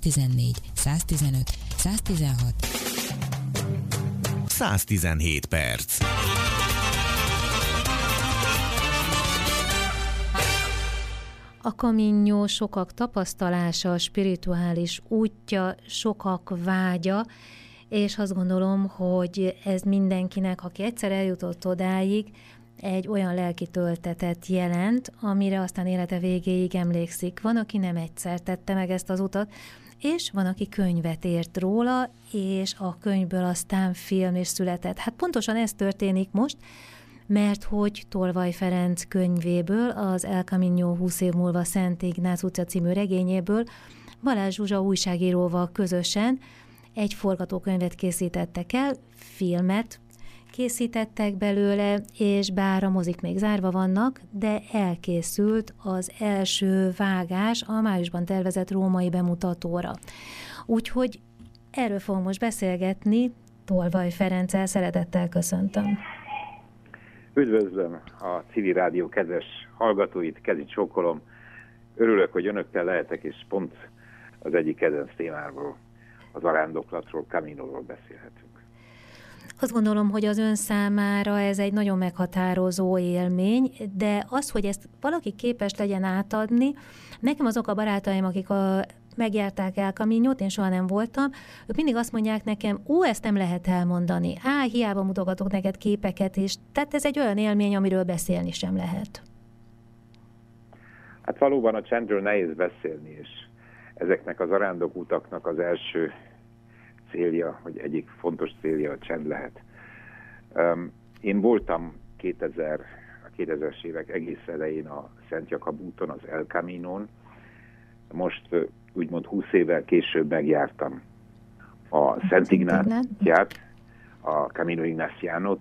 14, 115, 116, 117 perc. A kaminyó sokak tapasztalása, a spirituális útja, sokak vágya, és azt gondolom, hogy ez mindenkinek, aki egyszer eljutott odáig, egy olyan lelki töltetet jelent, amire aztán élete végéig emlékszik. Van, aki nem egyszer tette meg ezt az utat, és van, aki könyvet írt róla, és a könyvből aztán film is született. Hát pontosan ez történik most, mert hogy Tolvaj Ferenc könyvéből, az El Camino 20 év múlva Szent Ignác utca című regényéből Balázs Zsuzsa újságíróval közösen egy forgatókönyvet készítettek el, filmet készítettek belőle, és bár a mozik még zárva vannak, de elkészült az első vágás a májusban tervezett római bemutatóra. Úgyhogy erről fogunk most beszélgetni, Tolvaj Ferenccel szeretettel köszöntöm. Üdvözlöm a Civil Rádió kedves hallgatóit, kezit csókolom. Örülök, hogy önökkel lehetek, és pont az egyik kedvenc témáról, az arándoklatról, Kaminóról beszélhetünk. Azt gondolom, hogy az ön számára ez egy nagyon meghatározó élmény, de az, hogy ezt valaki képes legyen átadni, nekem azok a barátaim, akik a megjárták el Kaminyót, én soha nem voltam, ők mindig azt mondják nekem, ó, ezt nem lehet elmondani, á, hiába mutogatok neked képeket is, tehát ez egy olyan élmény, amiről beszélni sem lehet. Hát valóban a csendről nehéz beszélni, és ezeknek az arándok utaknak az első célja, hogy egyik fontos célja a csend lehet. Én voltam 2000, a 2000-es évek egész elején a Szent Jakab úton, az El Caminon. Most úgymond 20 évvel később megjártam a Szent Ignáciát, a Camino Ignaciánot.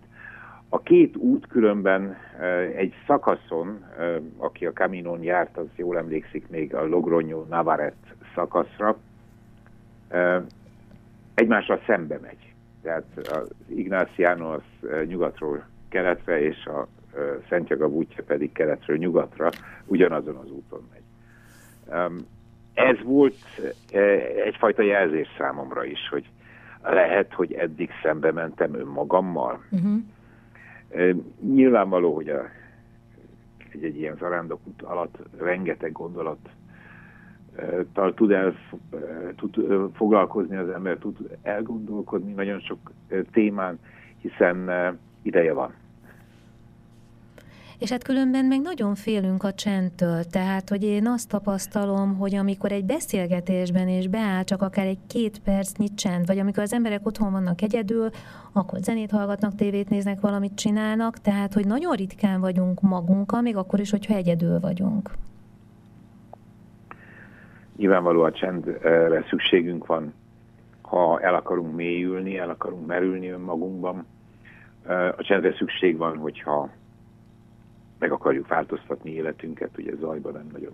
A két út különben egy szakaszon, aki a Caminon járt, az jól emlékszik még a Logroño Navarret szakaszra, egymással szembe megy. Tehát az Ignáciano az nyugatról keletre, és a Szentjagab útja pedig keletről nyugatra, ugyanazon az úton megy. Ez volt egyfajta jelzés számomra is, hogy lehet, hogy eddig szembe mentem önmagammal. Uh-huh. Nyilvánvaló, hogy a, egy, egy ilyen zarándok út alatt rengeteg gondolat tud, el, tud foglalkozni az ember, tud elgondolkodni nagyon sok témán, hiszen ideje van. És hát különben meg nagyon félünk a csendtől, tehát, hogy én azt tapasztalom, hogy amikor egy beszélgetésben is beáll csak akár egy két percnyi csend, vagy amikor az emberek otthon vannak egyedül, akkor zenét hallgatnak, tévét néznek, valamit csinálnak, tehát, hogy nagyon ritkán vagyunk magunkkal, még akkor is, hogyha egyedül vagyunk. Nyilvánvaló a csendre szükségünk van, ha el akarunk mélyülni, el akarunk merülni önmagunkban. A csendre szükség van, hogyha meg akarjuk változtatni életünket, ugye zajban nem nagyon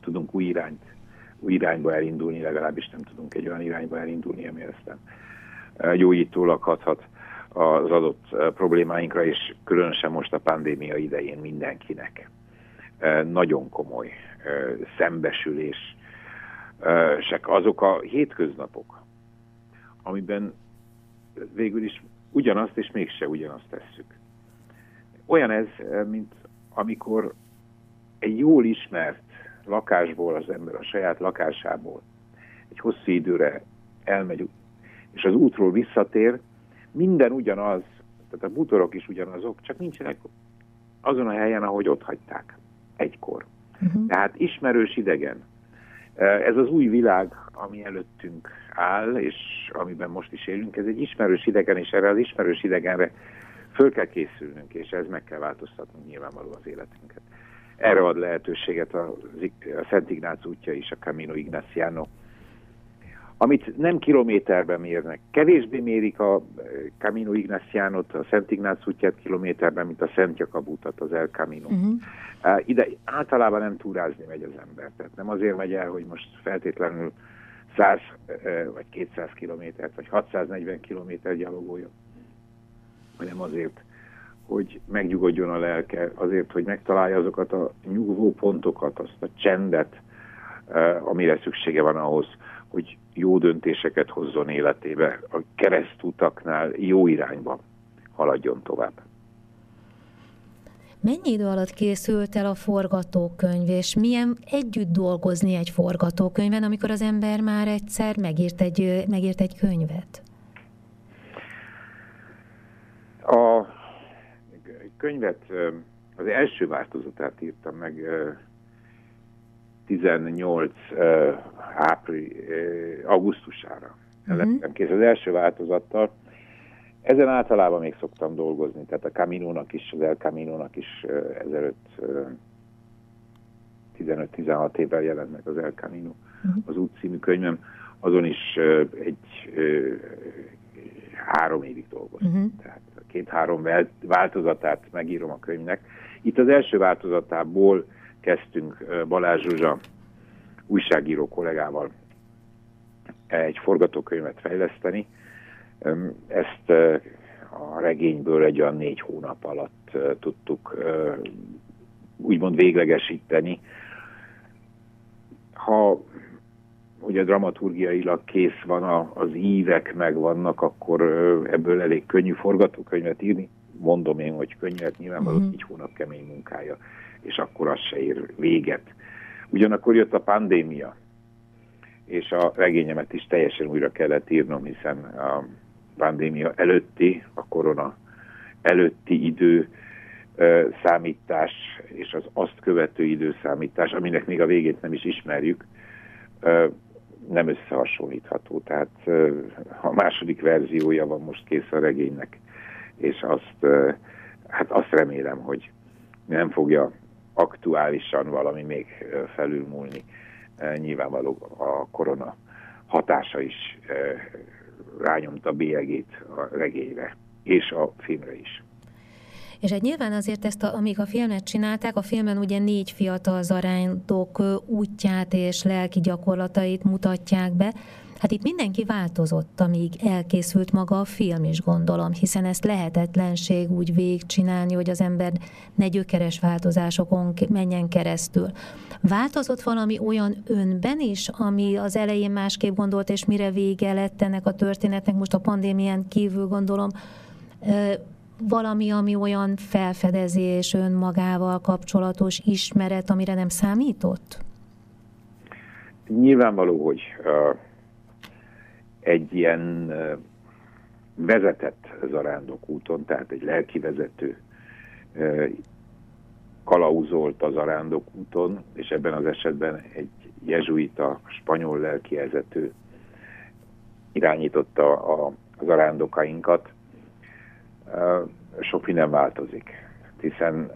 tudunk új irányt, új irányba elindulni, legalábbis nem tudunk egy olyan irányba elindulni, ami aztán gyógyítólag hathat az adott problémáinkra, és különösen most a pandémia idején mindenkinek nagyon komoly szembesülés, azok a hétköznapok, amiben végül is ugyanazt és mégse ugyanazt tesszük. Olyan ez, mint amikor egy jól ismert lakásból az ember a saját lakásából egy hosszú időre elmegy, és az útról visszatér, minden ugyanaz, tehát a bútorok is ugyanazok, csak nincsenek azon a helyen, ahogy ott hagyták egykor. Uh-huh. Tehát ismerős idegen. Ez az új világ, ami előttünk áll, és amiben most is élünk, ez egy ismerős idegen, és erre az ismerős idegenre föl kell készülnünk, és ez meg kell változtatnunk nyilvánvaló az életünket. Erre ad lehetőséget a, a Szent Ignác útja is, a Camino Ignaciano, amit nem kilométerben mérnek. Kevésbé mérik a Camino Ignaciánot, a Szent Ignác útját kilométerben, mint a Szent Jakab utat, az El Camino. Uh-huh. Ide általában nem túrázni megy az ember, tehát nem azért megy el, hogy most feltétlenül 100 vagy 200 kilométert, vagy 640 kilométer gyalogoljon, hanem azért, hogy megnyugodjon a lelke, azért, hogy megtalálja azokat a nyugvó pontokat, azt a csendet, amire szüksége van ahhoz, hogy jó döntéseket hozzon életébe, a keresztutaknál jó irányba haladjon tovább. Mennyi idő alatt készült el a forgatókönyv, és milyen együtt dolgozni egy forgatókönyven, amikor az ember már egyszer megírt egy, megírt egy könyvet? A könyvet, az első változatát írtam meg 18 április, augusztusára. Uh-huh. kész az első változattal, ezen általában még szoktam dolgozni, tehát a Camino-nak is, az El Camino-nak is ezelőtt 15-16 évvel jelent meg az El Camino, uh-huh. az út című könyvem, azon is egy három évig dolgoztam. Uh-huh. Tehát két-három változatát megírom a könyvnek. Itt az első változatából kezdtünk Balázs Zsuzsa újságíró kollégával egy forgatókönyvet fejleszteni, ezt a regényből egy olyan négy hónap alatt tudtuk úgymond véglegesíteni. Ha ugye dramaturgiailag kész van, az ívek megvannak, akkor ebből elég könnyű forgatókönyvet írni. Mondom én, hogy könnyű, nyilvánvalóan uh-huh. négy hónap kemény munkája, és akkor az se ér véget. Ugyanakkor jött a pandémia, és a regényemet is teljesen újra kellett írnom, hiszen a pandémia előtti, a korona előtti idő számítás és az azt követő időszámítás, aminek még a végét nem is ismerjük, nem összehasonlítható. Tehát a második verziója van most kész a regénynek, és azt, hát azt remélem, hogy nem fogja aktuálisan valami még felülmúlni. Nyilvánvaló a korona hatása is rányomta bélyegét a regényre, és a filmre is. És egy nyilván azért ezt, a, amíg a filmet csinálták, a filmen ugye négy fiatal zarándok útját és lelki gyakorlatait mutatják be, Hát itt mindenki változott, amíg elkészült maga a film is, gondolom, hiszen ezt lehetetlenség úgy végigcsinálni, hogy az ember ne gyökeres változásokon menjen keresztül. Változott valami olyan önben is, ami az elején másképp gondolt, és mire vége lett ennek a történetnek, most a pandémián kívül gondolom, valami, ami olyan felfedezés önmagával kapcsolatos ismeret, amire nem számított? Nyilvánvaló, hogy egy ilyen vezetett zarándok úton, tehát egy lelki vezető kalauzolt az arándok úton, és ebben az esetben egy jezsuita, spanyol lelkivezető irányította a, az arándokainkat. Sok minden változik, hiszen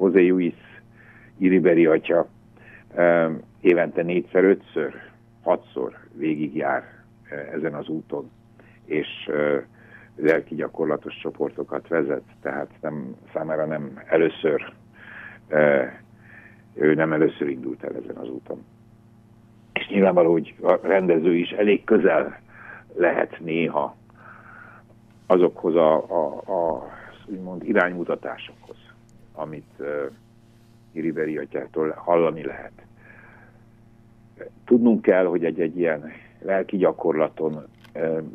José Luis Iriberi atya évente négyszer, ötször hatszor végigjár eh, ezen az úton, és eh, lelki gyakorlatos csoportokat vezet, tehát nem, számára nem először, eh, ő nem először indult el ezen az úton. És nyilvánvaló, hogy a rendező is elég közel lehet néha azokhoz a, a, a úgymond iránymutatásokhoz, amit uh, Iriberi atyától hallani lehet tudnunk kell, hogy egy-egy ilyen lelki gyakorlaton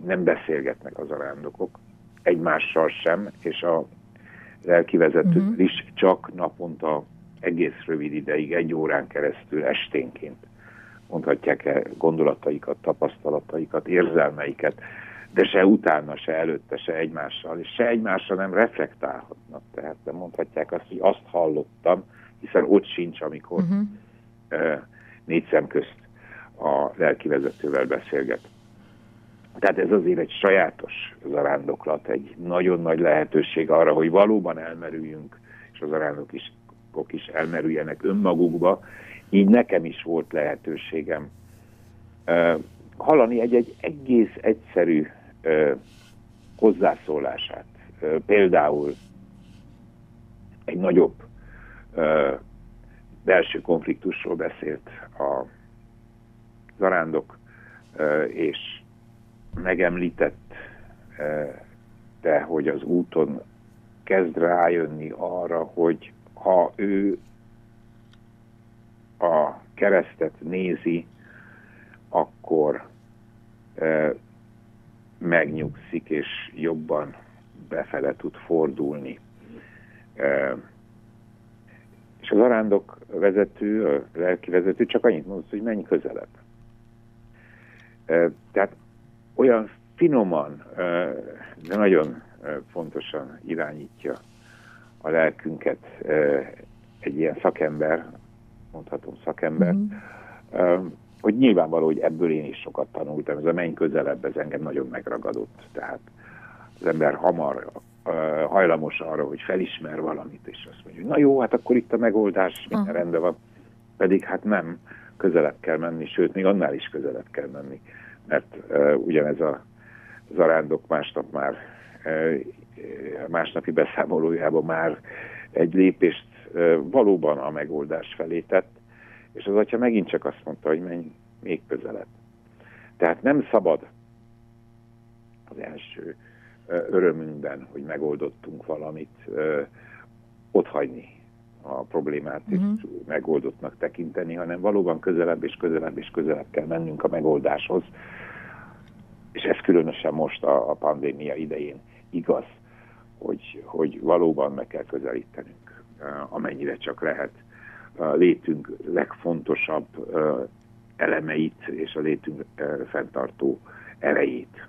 nem beszélgetnek az arándokok, egymással sem, és a lelki vezető uh-huh. is csak naponta egész rövid ideig, egy órán keresztül esténként mondhatják el gondolataikat, tapasztalataikat, érzelmeiket, de se utána, se előtte, se egymással, és se egymással nem reflektálhatnak. Tehát nem mondhatják azt, hogy azt hallottam, hiszen ott sincs, amikor uh-huh négy szem közt a lelki vezetővel beszélget. Tehát ez azért egy sajátos zarándoklat, egy nagyon nagy lehetőség arra, hogy valóban elmerüljünk, és az zarándok is, is elmerüljenek önmagukba. Így nekem is volt lehetőségem uh, hallani egy-egy egész egyszerű uh, hozzászólását. Uh, például egy nagyobb belső konfliktusról beszélt a zarándok, és megemlített, de hogy az úton kezd rájönni arra, hogy ha ő a keresztet nézi, akkor megnyugszik, és jobban befele tud fordulni. Az arándok vezető, a lelki vezető csak annyit mondott, hogy menj közelebb. Tehát olyan finoman, de nagyon fontosan irányítja a lelkünket egy ilyen szakember, mondhatom szakember, mm. hogy nyilvánvaló, hogy ebből én is sokat tanultam. Ez a menny közelebb, ez engem nagyon megragadott. Tehát az ember hamar hajlamos arra, hogy felismer valamit, és azt mondja, hogy na jó, hát akkor itt a megoldás, minden rendben van. Pedig hát nem, közelebb kell menni, sőt, még annál is közelebb kell menni, mert uh, ugyanez a zarándok másnap már uh, másnapi beszámolójában már egy lépést uh, valóban a megoldás felé tett, és az atya megint csak azt mondta, hogy menj még közelebb. Tehát nem szabad az első örömünkben, hogy megoldottunk valamit, otthagyni a problémát és mhm. megoldottnak tekinteni, hanem valóban közelebb és közelebb és közelebb kell mennünk a megoldáshoz. És ez különösen most a, a pandémia idején igaz, hogy, hogy valóban meg kell közelítenünk, amennyire csak lehet létünk legfontosabb elemeit és a létünk fenntartó erejét.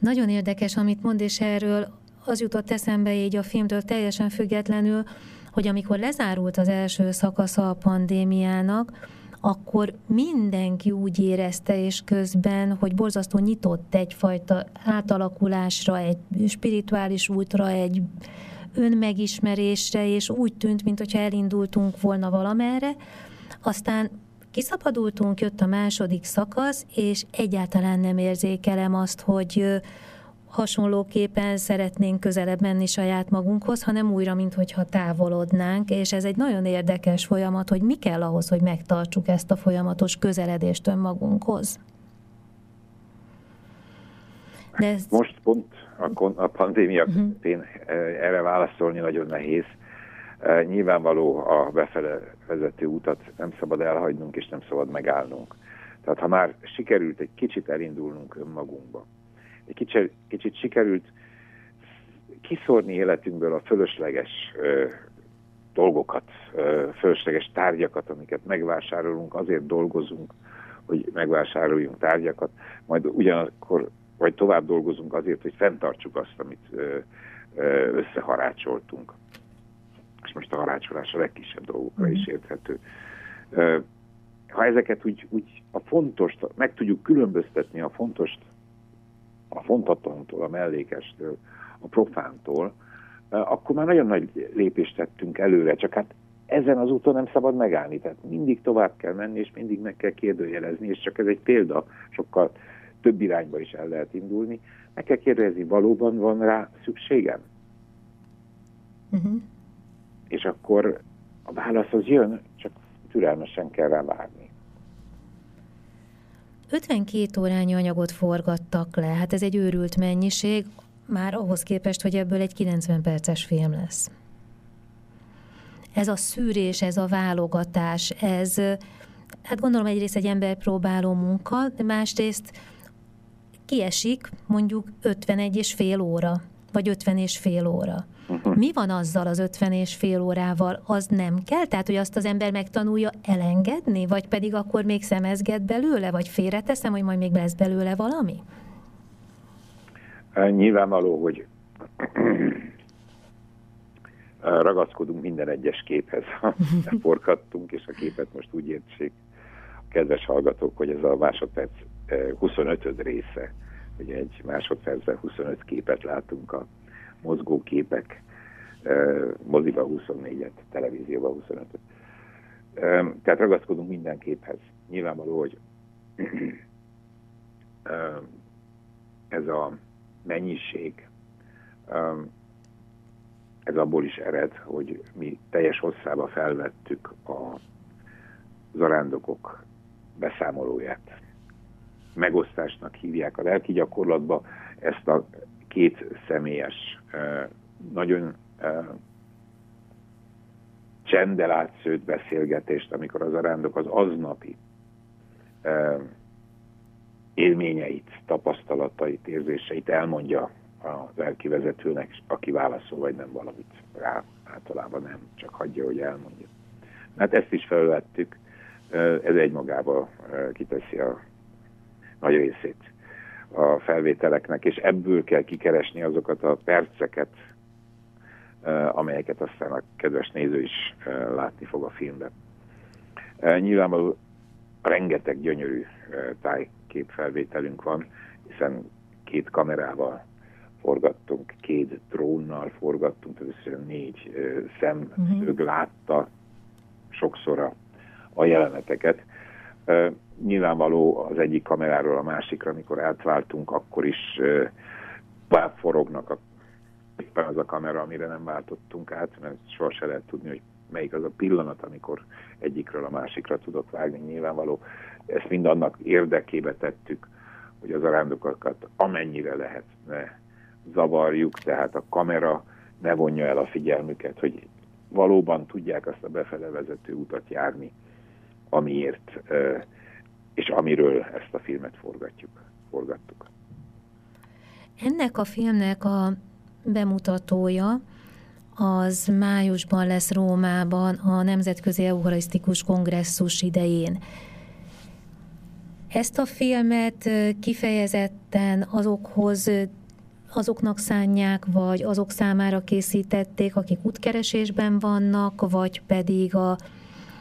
Nagyon érdekes, amit mond, és erről az jutott eszembe így a filmtől teljesen függetlenül, hogy amikor lezárult az első szakasza a pandémiának, akkor mindenki úgy érezte, és közben, hogy borzasztó nyitott egyfajta átalakulásra, egy spirituális útra, egy önmegismerésre, és úgy tűnt, mintha elindultunk volna valamerre. Aztán kiszabadultunk, jött a második szakasz, és egyáltalán nem érzékelem azt, hogy hasonlóképpen szeretnénk közelebb menni saját magunkhoz, hanem újra, mintha távolodnánk, és ez egy nagyon érdekes folyamat, hogy mi kell ahhoz, hogy megtartsuk ezt a folyamatos közeledést önmagunkhoz. De ez... Most pont a, a pandémia uh-huh. erre válaszolni nagyon nehéz. Nyilvánvaló a befele vezető utat nem szabad elhagynunk és nem szabad megállnunk. Tehát ha már sikerült egy kicsit elindulnunk önmagunkba, egy kicsit, kicsit sikerült kiszórni életünkből a fölösleges ö, dolgokat, ö, fölösleges tárgyakat, amiket megvásárolunk, azért dolgozunk, hogy megvásároljunk tárgyakat, majd ugyanakkor, vagy tovább dolgozunk azért, hogy fenntartsuk azt, amit ö, ö, összeharácsoltunk és most a harácsolás a legkisebb dolgokra is mhm. érthető. Ha ezeket úgy, úgy a fontos, meg tudjuk különböztetni a fontos, a fontatontól, a mellékestől, a profántól, akkor már nagyon nagy lépést tettünk előre, csak hát ezen az úton nem szabad megállni, tehát mindig tovább kell menni, és mindig meg kell kérdőjelezni, és csak ez egy példa, sokkal több irányba is el lehet indulni. Meg kell kérdezni, valóban van rá szükségem? Uh-huh és akkor a válasz az jön, csak türelmesen kell rá várni. 52 órányi anyagot forgattak le, hát ez egy őrült mennyiség, már ahhoz képest, hogy ebből egy 90 perces film lesz. Ez a szűrés, ez a válogatás, ez, hát gondolom egyrészt egy ember próbáló munka, de másrészt kiesik mondjuk 51 és fél óra, vagy 50 és fél óra. Uh-huh. Mi van azzal az 50 és fél órával? Az nem kell? Tehát, hogy azt az ember megtanulja elengedni? Vagy pedig akkor még szemezget belőle? Vagy félreteszem, hogy majd még lesz belőle valami? Nyilvánvaló, hogy ragaszkodunk minden egyes képhez, forgattunk, és a képet most úgy értsék a kedves hallgatók, hogy ez a másodperc 25 része, hogy egy másodpercben 25 képet látunk a mozgóképek, moziba 24-et, televízióba 25-et. Tehát ragaszkodunk minden képhez. Nyilvánvaló, hogy ez a mennyiség, ez abból is ered, hogy mi teljes hosszába felvettük a zarándokok beszámolóját. Megosztásnak hívják a lelki gyakorlatba ezt a két személyes, nagyon csendel átszőtt beszélgetést, amikor az arándok az aznapi élményeit, tapasztalatait, érzéseit elmondja az elkivezetőnek, aki válaszol, vagy nem valamit rá, általában nem, csak hagyja, hogy elmondja. Hát ezt is felvettük, ez egymagában kiteszi a nagy részét a felvételeknek, és ebből kell kikeresni azokat a perceket, amelyeket aztán a kedves néző is látni fog a filmben. Nyilvánvalóan rengeteg gyönyörű tájképfelvételünk van, hiszen két kamerával forgattunk, két drónnal forgattunk, összesen négy szemszög uh-huh. látta sokszor a, a jeleneteket. Nyilvánvaló az egyik kameráról a másikra, amikor átváltunk, akkor is forognak a, éppen az a kamera, amire nem váltottunk át, mert soha se lehet tudni, hogy melyik az a pillanat, amikor egyikről a másikra tudok vágni. Nyilvánvaló, ezt mind annak érdekébe tettük, hogy az arándokokat amennyire lehet ne zavarjuk, tehát a kamera ne vonja el a figyelmüket, hogy valóban tudják azt a befele vezető utat járni, amiért és amiről ezt a filmet forgatjuk, forgattuk. Ennek a filmnek a bemutatója az májusban lesz Rómában a Nemzetközi Eucharisztikus Kongresszus idején. Ezt a filmet kifejezetten azokhoz azoknak szánják, vagy azok számára készítették, akik útkeresésben vannak, vagy pedig a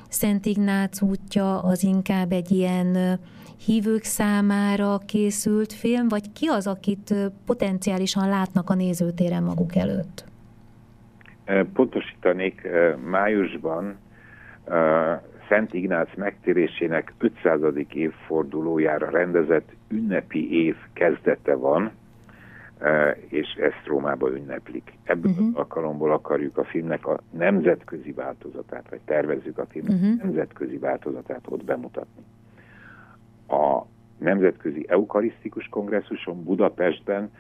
Szent Ignác útja az inkább egy ilyen hívők számára készült film, vagy ki az, akit potenciálisan látnak a nézőtéren maguk előtt? Pontosítanék, májusban Szent Ignác megtérésének 500. évfordulójára rendezett ünnepi év kezdete van, és ezt Rómába ünneplik. Ebből uh-huh. alkalomból akarjuk a filmnek a nemzetközi változatát, vagy tervezzük a film uh-huh. nemzetközi változatát ott bemutatni. A Nemzetközi Eukarisztikus Kongresszuson Budapestben,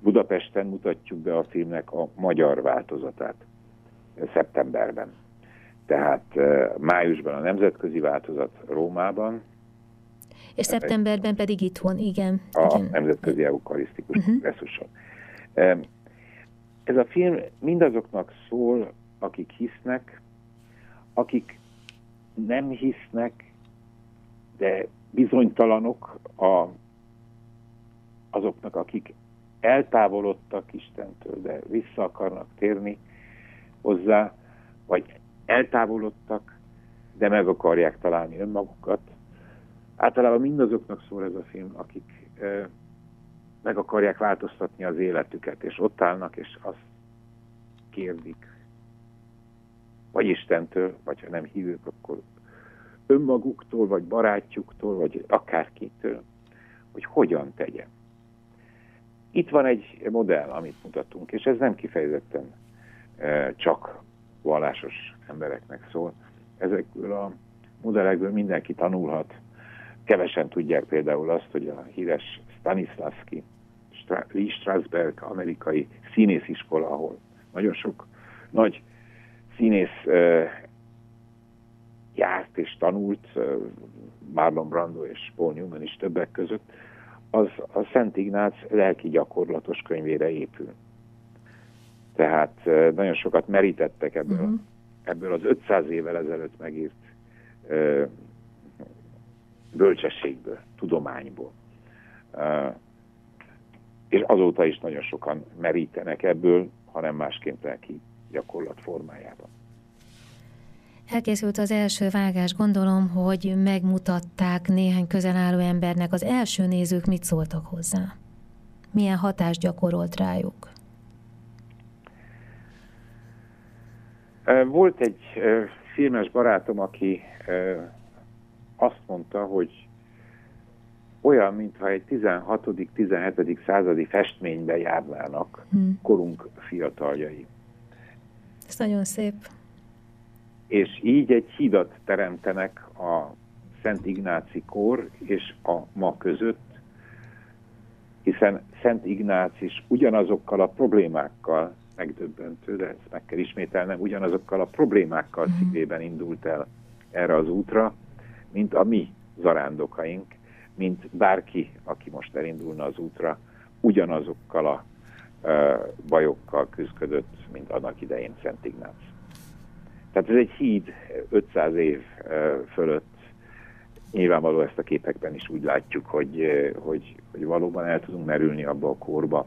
Budapesten mutatjuk be a filmnek a magyar változatát szeptemberben. Tehát májusban a nemzetközi változat Rómában, és szeptemberben pedig itthon, igen. A igen. Nemzetközi Eukarisztikus uh-huh. Kongresszuson. Ez a film mindazoknak szól, akik hisznek, akik nem hisznek, de bizonytalanok a, azoknak, akik eltávolodtak Istentől, de vissza akarnak térni hozzá, vagy eltávolodtak, de meg akarják találni önmagukat, Általában mindazoknak szól ez a film, akik meg akarják változtatni az életüket, és ott állnak, és azt kérdik, vagy Istentől, vagy ha nem hívők, akkor önmaguktól, vagy barátjuktól, vagy akárkitől, hogy hogyan tegyen. Itt van egy modell, amit mutatunk, és ez nem kifejezetten csak vallásos embereknek szól. Ezekből a modellekből mindenki tanulhat, Kevesen tudják például azt, hogy a híres Stanislavski, Lee Strasberg amerikai színésziskola, ahol nagyon sok nagy színész uh, járt és tanult, uh, Marlon Brando és Paul Newman is többek között, az a Szent Ignác lelki gyakorlatos könyvére épül. Tehát uh, nagyon sokat merítettek ebből, uh-huh. ebből az 500 évvel ezelőtt megírt bölcsességből, tudományból. És azóta is nagyon sokan merítenek ebből, hanem másként lelki gyakorlat formájában. Elkészült az első vágás, gondolom, hogy megmutatták néhány közelálló embernek. Az első nézők mit szóltak hozzá? Milyen hatást gyakorolt rájuk? Volt egy filmes barátom, aki azt mondta, hogy olyan, mintha egy 16.-17. századi festménybe járnának hmm. korunk fiataljai. Ez nagyon szép. És így egy hidat teremtenek a Szent Ignáci kor és a ma között, hiszen Szent Ignác is ugyanazokkal a problémákkal megdöbbentő, de ezt meg kell ismételnem, ugyanazokkal a problémákkal uh-huh. szívében indult el erre az útra, mint a mi zarándokaink, mint bárki, aki most elindulna az útra, ugyanazokkal a bajokkal küzdött, mint annak idején Szent Ignác. Tehát ez egy híd 500 év fölött. Nyilvánvaló ezt a képekben is úgy látjuk, hogy, hogy, hogy valóban el tudunk merülni abba a korba.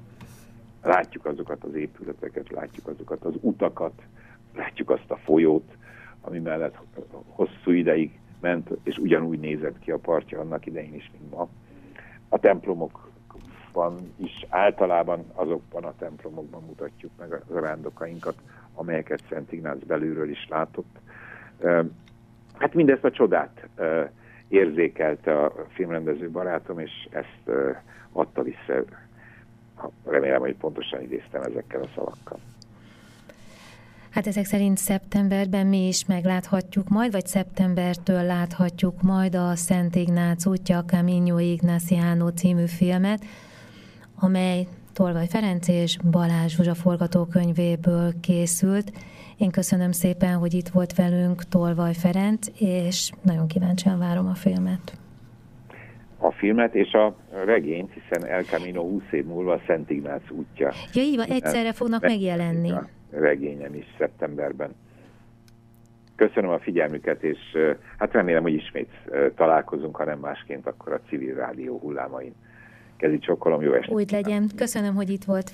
Látjuk azokat az épületeket, látjuk azokat az utakat, látjuk azt a folyót, ami mellett hosszú ideig ment, és ugyanúgy nézett ki a partja annak idején is, mint ma. A templomokban is általában azokban a templomokban mutatjuk meg a rándokainkat, amelyeket Szent Ignác belülről is látott. Hát mindezt a csodát érzékelte a filmrendező barátom, és ezt adta vissza. Remélem, hogy pontosan idéztem ezekkel a szavakkal. Hát ezek szerint szeptemberben mi is megláthatjuk majd, vagy szeptembertől láthatjuk majd a Szent Ignác útja, Camino Ignaciano című filmet, amely Tolvaj Ferenc és Balázs Zsuzsa forgatókönyvéből készült. Én köszönöm szépen, hogy itt volt velünk Tolvaj Ferenc, és nagyon kíváncsian várom a filmet. A filmet és a regényt, hiszen El Camino 20 év múlva a Szent Ignác útja. Ja, így van, egyszerre fognak megjelenni regényem is szeptemberben. Köszönöm a figyelmüket, és hát remélem, hogy ismét találkozunk, ha nem másként, akkor a civil rádió hullámain. Kezi csokolom, jó estét! Úgy legyen. Köszönöm, hogy itt volt